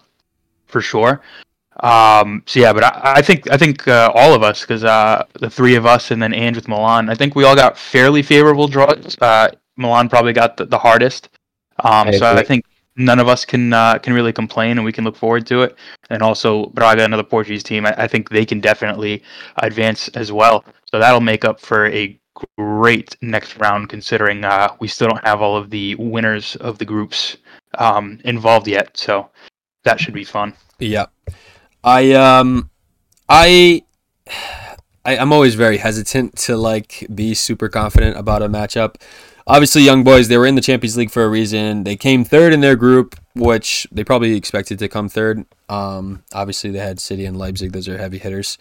for sure. Um, so yeah, but I, I think I think uh, all of us, because uh, the three of us and then Ange with Milan, I think we all got fairly favorable draws. Uh, Milan probably got the, the hardest. Um, I so I think none of us can uh, can really complain, and we can look forward to it. And also Braga, another Portuguese team, I, I think they can definitely advance as well. So that'll make up for a great next round, considering uh, we still don't have all of the winners of the groups um, involved yet. So that should be fun. Yeah, I um, I, I I'm always very hesitant to like be super confident about a matchup. Obviously, young boys they were in the Champions League for a reason. They came third in their group, which they probably expected to come third. Um, obviously they had City and Leipzig; those are heavy hitters.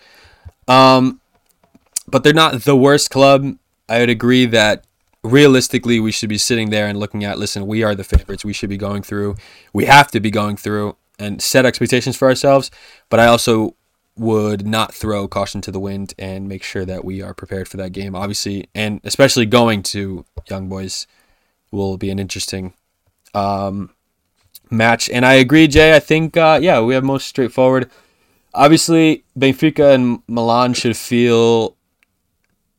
Um, but they're not the worst club. I would agree that realistically we should be sitting there and looking at listen we are the favorites we should be going through we have to be going through and set expectations for ourselves but i also would not throw caution to the wind and make sure that we are prepared for that game obviously and especially going to young boys will be an interesting um, match. And i agree jay. I think uh, yeah we have most straightforward. Obviously benfica and milan should feel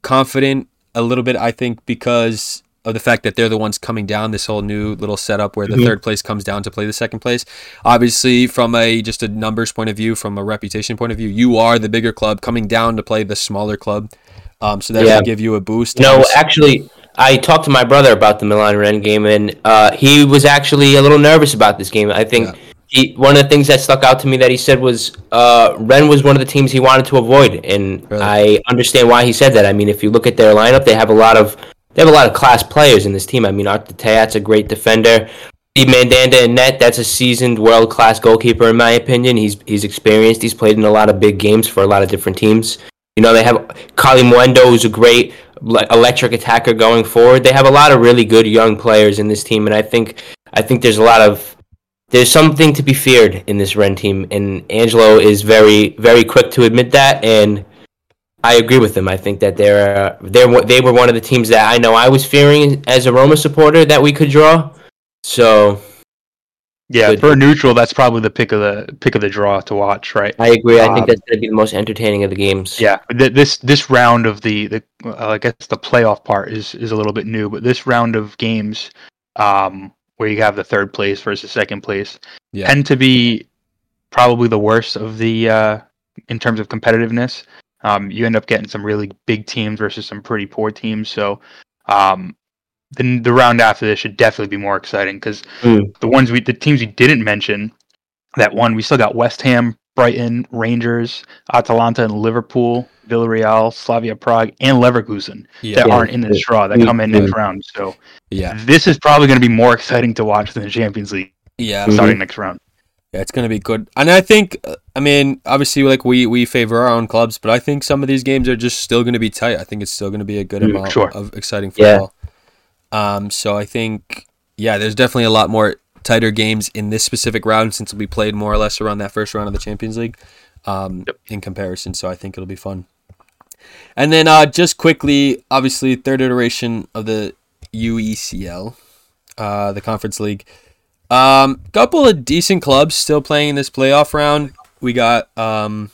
confident a little bit, I think, because of the fact that they're the ones coming down this whole new little setup where the Mhm. third place comes down to play the second place. Obviously, from a just a numbers point of view, from a reputation point of view, you are the bigger club coming down to play the smaller club. Um, so that Yeah. should give you a boost. No, actually, I talked to my brother about the Milan Rennes game, and uh, he was actually a little nervous about this game. I think Yeah. he, one of the things that stuck out to me that he said was uh, Rennes was one of the teams he wanted to avoid, and Really? I understand why he said that. I mean, if you look at their lineup, they have a lot of they have a lot of class players in this team. I mean, Arthur Theate's a great defender. Steve Mandanda in net, that's a seasoned world class goalkeeper in my opinion. He's he's experienced. He's played in a lot of big games for a lot of different teams. You know, they have Kalimuendo, who's a great electric attacker going forward. They have a lot of really good young players in this team, and I think I think there's a lot of there's something to be feared in this Rennes team, and Angelo is very very quick to admit that, and I agree with them. I think that they're uh, they're they were one of the teams that I know I was fearing as a Roma supporter that we could draw. So Yeah, Good. for a neutral, that's probably the pick of the pick of the draw to watch, right? I agree. I think Um, that's going to be the most entertaining of the games. Yeah, th- this this round of the the uh, I guess the playoff part is is a little bit new, but this round of games, um, where you have the third place versus second place, Yeah. tend to be probably the worst of the uh, in terms of competitiveness. Um, you end up getting some really big teams versus some pretty poor teams. So, um, the the round after this should definitely be more exciting because Mm. the ones we the teams we didn't mention that one we still got West Ham, Brighton, Rangers, Atalanta, and Liverpool, Villarreal, Slavia Prague, and Leverkusen yeah, that Yeah. aren't in the draw that Mm, come in mm. next round. So yeah, this is probably going to be more exciting to watch than the Champions League yeah. Mhm. starting next round. Yeah, it's gonna be good, and I think, I mean, obviously, like we we favor our own clubs, but I think some of these games are just still gonna be tight. I think it's still gonna be a good Mm, amount sure. of exciting Yeah. football. Um, so I think, yeah, there's definitely a lot more tighter games in this specific round since we played more or less around that first round of the Champions League, um, Yep. in comparison. So I think it'll be fun. And then uh, just quickly, obviously, third iteration of the UECL, uh, the Conference League. Um, couple of decent clubs still playing in this playoff round. We got um,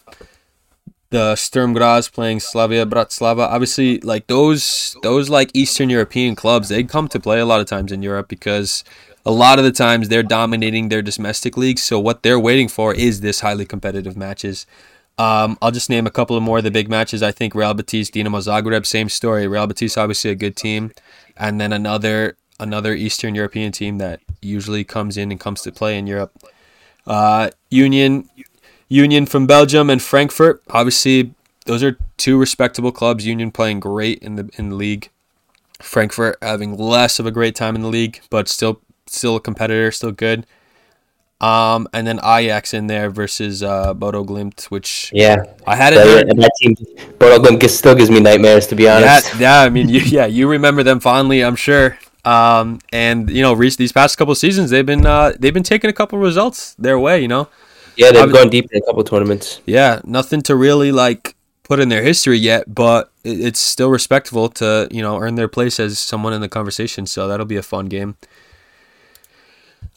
the Sturm Graz playing Slavia Bratislava. Obviously, like those those like Eastern European clubs, they come to play a lot of times in Europe because a lot of the times they're dominating their domestic leagues. So what they're waiting for is this highly competitive matches. Um, I'll just name a couple of more of the big matches. I think Real Betis, Dinamo Zagreb, same story. Real Betis, obviously a good team, and then another another Eastern European team that usually comes in and comes to play in Europe. Uh, Union, Union from Belgium and Frankfurt. Obviously, those are two respectable clubs. Union playing great in the in the league. Frankfurt having less of a great time in the league, but still still a competitor, still good. Um, and then Ajax in there versus uh, Bodo Glimt, which Yeah, I had it. heard- that team, Bodo Glimt still gives me nightmares to be Yeah, honest. yeah. I mean, you, yeah, you remember them fondly, I'm sure. Um, and you know, re- these past couple seasons, they've been uh, they've been taking a couple results their way. You know, Yeah, they've I've- gone deep in a couple tournaments. yeah, nothing to really like put in their history yet, but it, it's still respectable to you know earn their place as someone in the conversation. So that'll be a fun game.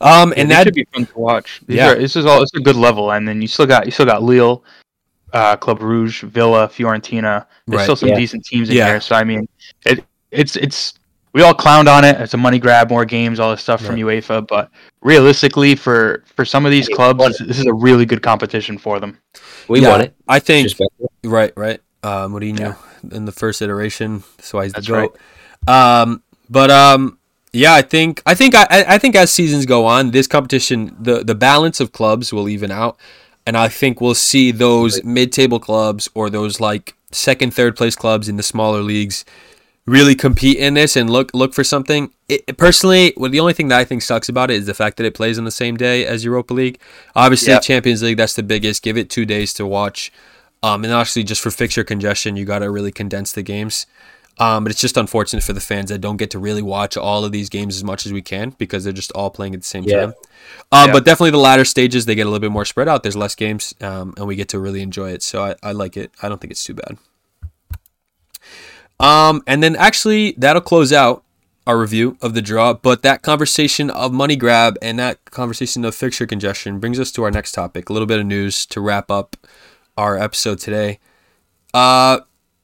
Um, Yeah, and they that should be fun to watch. These Yeah. are, this is all. It's a good level, and then you still got you still got Lille, uh, Club Bruges, Villa, Fiorentina. There's Right, still some yeah. decent teams in Yeah. there. So I mean, it it's it's we all clowned on it. It's a money grab, more games, all this stuff from UEFA. But realistically, for for some of these Yeah, clubs, this, this is a really good competition for them. We yeah, won it. I think Right, right. Uh, Mourinho in the first iteration, that's why he's the That's goat. Um, but um, yeah, I think I think I, I think as seasons go on, this competition, the the balance of clubs will even out, and I think we'll see those mid-table clubs or those like second, third place clubs in the smaller leagues really compete in this and look look for something. It, it- personally, well, the only thing that I think sucks about it is the fact that it plays on the same day as Europa League. Obviously, Yeah. Champions League that's the biggest. Give it two days to watch. Um, and actually, just for fixture congestion, you got to really condense the games. Um, but it's just unfortunate for the fans that don't get to really watch all of these games as much as we can because they're just all playing at the same Yeah. time. Um, Yeah. But definitely the latter stages, they get a little bit more spread out. There's less games, um, and we get to really enjoy it. So I, I like it. I don't think it's too bad. Um, and then actually, that'll close out our review of the draw. But that conversation of money grab and that conversation of fixture congestion brings us to our next topic. A little bit of news to wrap up our episode today. Uh,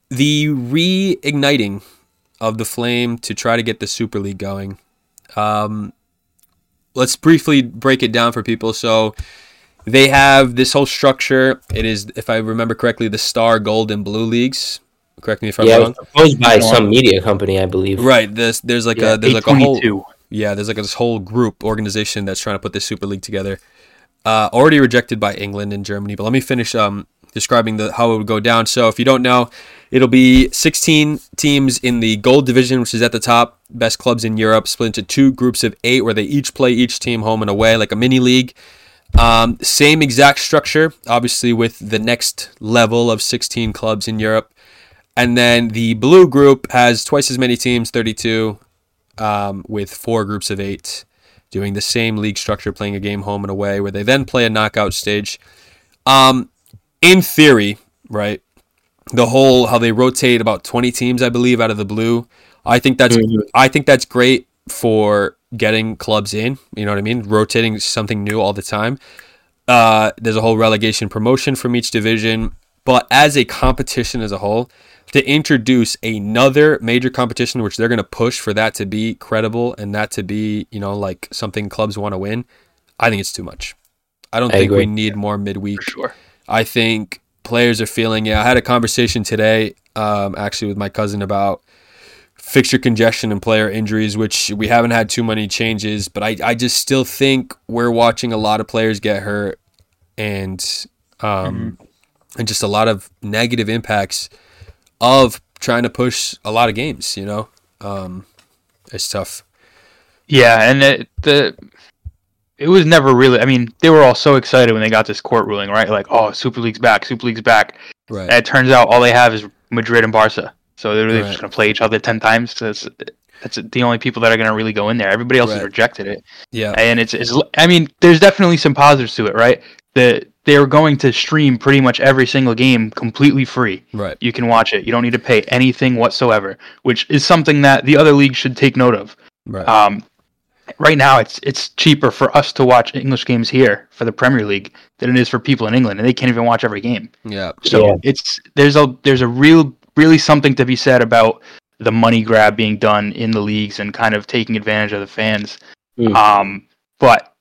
the reigniting of the flame to try to get the Super League going. Um, let's briefly break it down for people. So they have this whole structure. It is, if I remember correctly, the Star, Gold, and Blue leagues. Correct me if I'm Yeah, it wrong. was proposed by some media company, I believe. Right. There's there's like Yeah, a there's like a whole 822. yeah there's like this whole group organization that's trying to put this Super League together. Uh, already rejected by England and Germany. But let me finish um, describing the how it would go down. So if you don't know, it'll be 16 teams in the Gold Division, which is at the top, best clubs in Europe, split into two groups of eight, where they each play each team home and away, like a mini league. Um, same exact structure, obviously with the next level of 16 clubs in Europe. And then the blue group has twice as many teams, 32, um, with four groups of eight, doing the same league structure, playing a game home and away, where they then play a knockout stage. Um, in theory, right, the whole how they rotate about 20 teams, I believe, out of the blue. I think that's Mhm. I think that's great for getting clubs in. You know what I mean? Rotating something new all the time. Uh, there's a whole relegation promotion from each division, but as a competition as a whole, to introduce another major competition, which they're going to push for that to be credible and that to be, you know, like something clubs want to win, I think it's too much. I don't I think we agree. need more midweek. for sure. I think players are feeling. Yeah, I had a conversation today, um, actually, with my cousin about fixture congestion and player injuries, which we haven't had too many changes, but I, I just still think we're watching a lot of players get hurt and um, and just a lot of negative impacts of trying to push a lot of games. You know, um, it's tough. Yeah, and it, the it was never really. I mean, they were all so excited when they got this court ruling, right? Like, oh, Super League's back, Super League's back. Right. And it turns out all they have is Madrid and Barca, so they're really Right. just gonna play each other ten times. So that's that's the only people that are gonna really go in there. Everybody else has rejected it, Yeah. and it's, it's. I mean, there's definitely some positives to it, right? The they're going to stream pretty much every single game completely free. Right. You can watch it. You don't need to pay anything whatsoever, which is something that the other leagues should take note of. Right. Um, right now it's it's cheaper for us to watch English games here for the Premier League than it is for people in England, and they can't even watch every game. Yeah. So Yeah. it's there's a there's a real really something to be said about the money grab being done in the leagues and kind of taking advantage of the fans. Mm. Um, but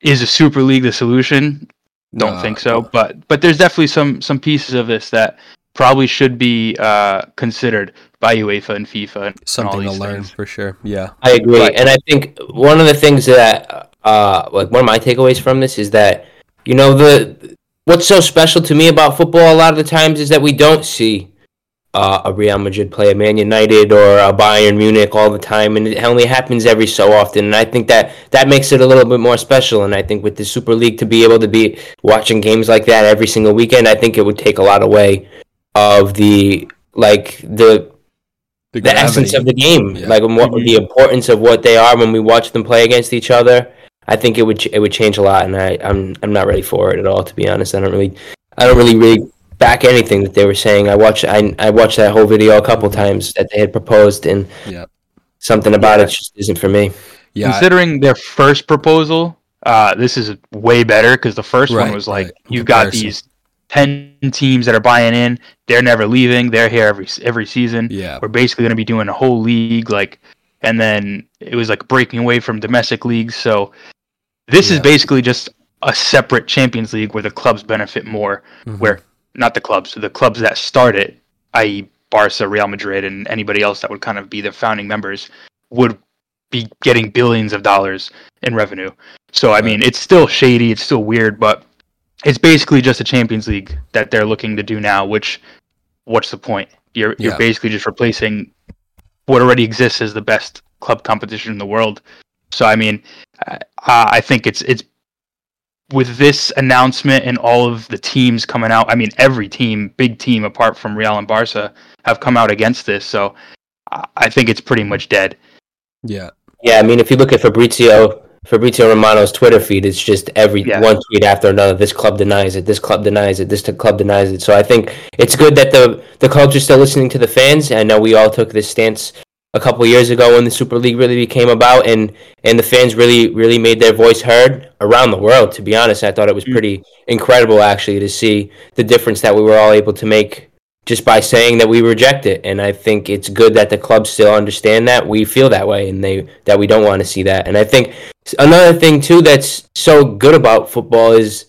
is a Super League the solution? Don't No, think so. But but there's definitely some some pieces of this that probably should be uh, considered by UEFA and FIFA and, and all Something to these learn things. for sure. Yeah. I agree, Right. and I think one of the things that, uh, like one of my takeaways from this is that, you know, the what's so special to me about football a lot of the times is that we don't see uh, a Real Madrid play a Man United or a Bayern Munich all the time, and it only happens every so often. And I think that that makes it a little bit more special. And I think with the Super League to be able to be watching games like that every single weekend, I think it would take a lot away of the like the the essence of the game, Yeah. like what Mhm. the importance of what they are when we watch them play against each other. I think it would ch- it would change a lot, and I I'm I'm not ready for it at all. To be honest, I don't really I don't really really back anything that they were saying. I watched I I watched that whole video a couple times that they had proposed, and Yeah. something about Yeah. it just isn't for me. Yeah. Considering their first proposal, uh, this is way better because the first one was like right. you've got these ten teams that are buying in. They're never leaving. They're here every every season. yeah. We're basically going to be doing a whole league, like, and then it was like breaking away from domestic leagues. So this is basically just a separate Champions League where the clubs benefit more. Mhm. Where not the clubs, the clubs that start it, i.e., Barca, Real Madrid, and anybody else that would kind of be the founding members, would be getting billions of dollars in revenue. So I mean, it's still shady, it's still weird, but it's basically just a Champions League that they're looking to do now. Which, what's the point? You're you're Yeah. basically just replacing what already exists as the best club competition in the world. So I mean, I, I think it's it's with this announcement and all of the teams coming out. I mean, every team, big team apart from Real and Barca, have come out against this. So I- I think it's pretty much dead. Yeah. Yeah, I mean, if you look at Fabrizio Fabrizio Romano's Twitter feed, it's just every Yeah. one tweet after another. This club denies it. This club denies it. This club denies it. So I think it's good that the the clubs are still listening to the fans. I know we all took this stance a couple years ago when the Super League really became about, and and the fans really really made their voice heard around the world. To be honest, I thought it was Mm. pretty incredible actually to see the difference that we were all able to make just by saying that we reject it. And I think it's good that the clubs still understand that we feel that way and they that we don't want to see that. And I think another thing too that's so good about football is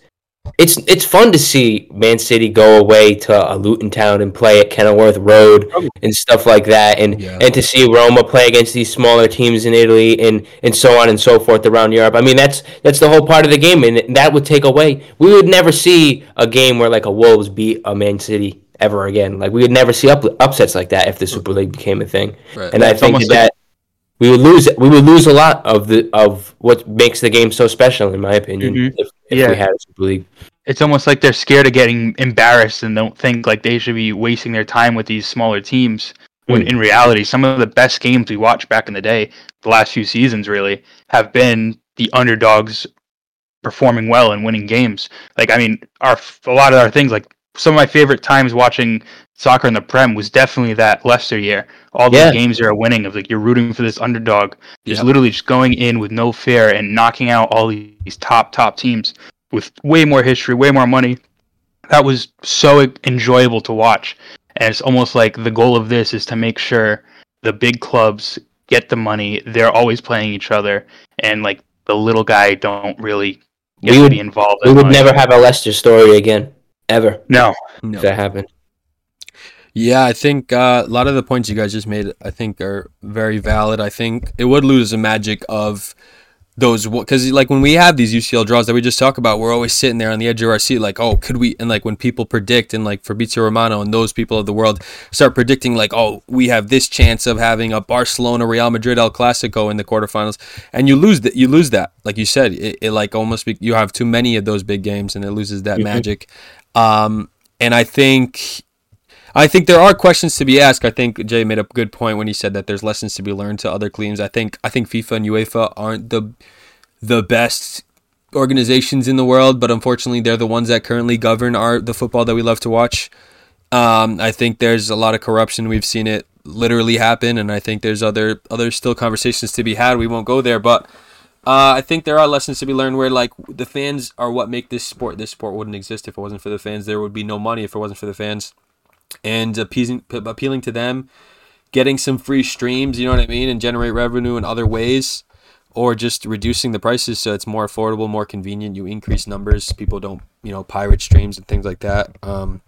it's it's fun to see Man City go away to a Luton town and play at Kenilworth Road and stuff like that, and Yeah. and to see Roma play against these smaller teams in Italy and and so on and so forth around Europe. I mean that's that's the whole part of the game, and that would take away. We would never see a game where like a Wolves beat a Man City ever again. Like we would never see up, upsets like that if the Super League became a thing. Right. And I It's think almost that we would lose we would lose a lot of the of what makes the game so special, in my opinion, Mhm. if, if Yeah. we had a Super League. It's almost like they're scared of getting embarrassed and don't think like they should be wasting their time with these smaller teams. When Mm. in reality, some of the best games we watched back in the day, the last few seasons really, have been the underdogs performing well and winning games. Like I mean, our a lot of our things like some of my favorite times watching soccer in the Prem was definitely that Leicester year. All those Yeah. games you're winning of like you're rooting for this underdog, just Yep. literally just going in with no fear and knocking out all these top top teams with way more history, way more money. That was so enjoyable to watch. And it's almost like the goal of this is to make sure the big clubs get the money. They're always playing each other, and like the little guy don't really get We to would- be involved. We would much. never have a Leicester story again, ever, No, No. that happened. Yeah, I think uh, a lot of the points you guys just made, I think, are very valid. I think it would lose the magic of those because, like, when we have these UCL draws that we just talk about, we're always sitting there on the edge of our seat, like, oh, could we? And like when people predict, and like Fabrizio Romano and those people of the world start predicting, like, oh, we have this chance of having a Barcelona Real Madrid El Clasico in the quarterfinals, and you lose that. You lose that, like you said, it, it like almost be, you have too many of those big games, and it loses that Mhm. magic. Um, and I think I think there are questions to be asked. I think Jay made a good point when he said that there's lessons to be learned to other teams. I think I think FIFA and UEFA aren't the the best organizations in the world, but unfortunately they're the ones that currently govern our the football that we love to watch. Um, I think there's a lot of corruption. We've seen it literally happen, and I think there's other other still conversations to be had. We won't go there, but uh, I think there are lessons to be learned where like the fans are what make this sport. This sport wouldn't exist if it wasn't for the fans. There would be no money if it wasn't for the fans, and appeasing appealing to them, getting some free streams. You know what I mean, and generate revenue in other ways. Or just reducing the prices so it's more affordable, more convenient. You increase numbers. People don't, you know, pirate streams and things like that. Um,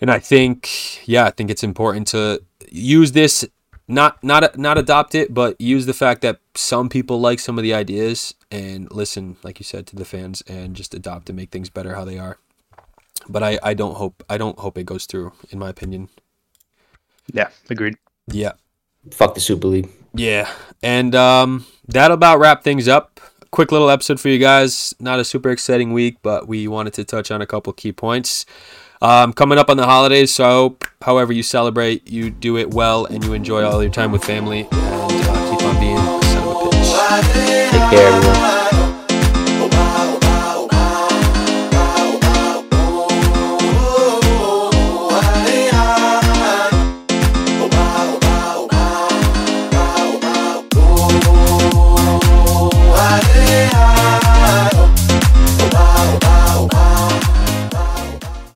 and I think, yeah, I think it's important to use this not not not adopt it, but use the fact that some people like some of the ideas and listen, like you said, to the fans and just adopt and make things better how they are. But I, I don't hope I don't hope it goes through, in my opinion. Yeah, agreed. Yeah. Fuck the Super League. Yeah. And um that'll about wrap things up. Quick little episode for you guys. Not a super exciting week, but we wanted to touch on a couple key points. Um, coming up on the holidays, so however you celebrate, you do it well and you enjoy all your time with family and uh, keep on being a son of a bitch. Take care, everyone.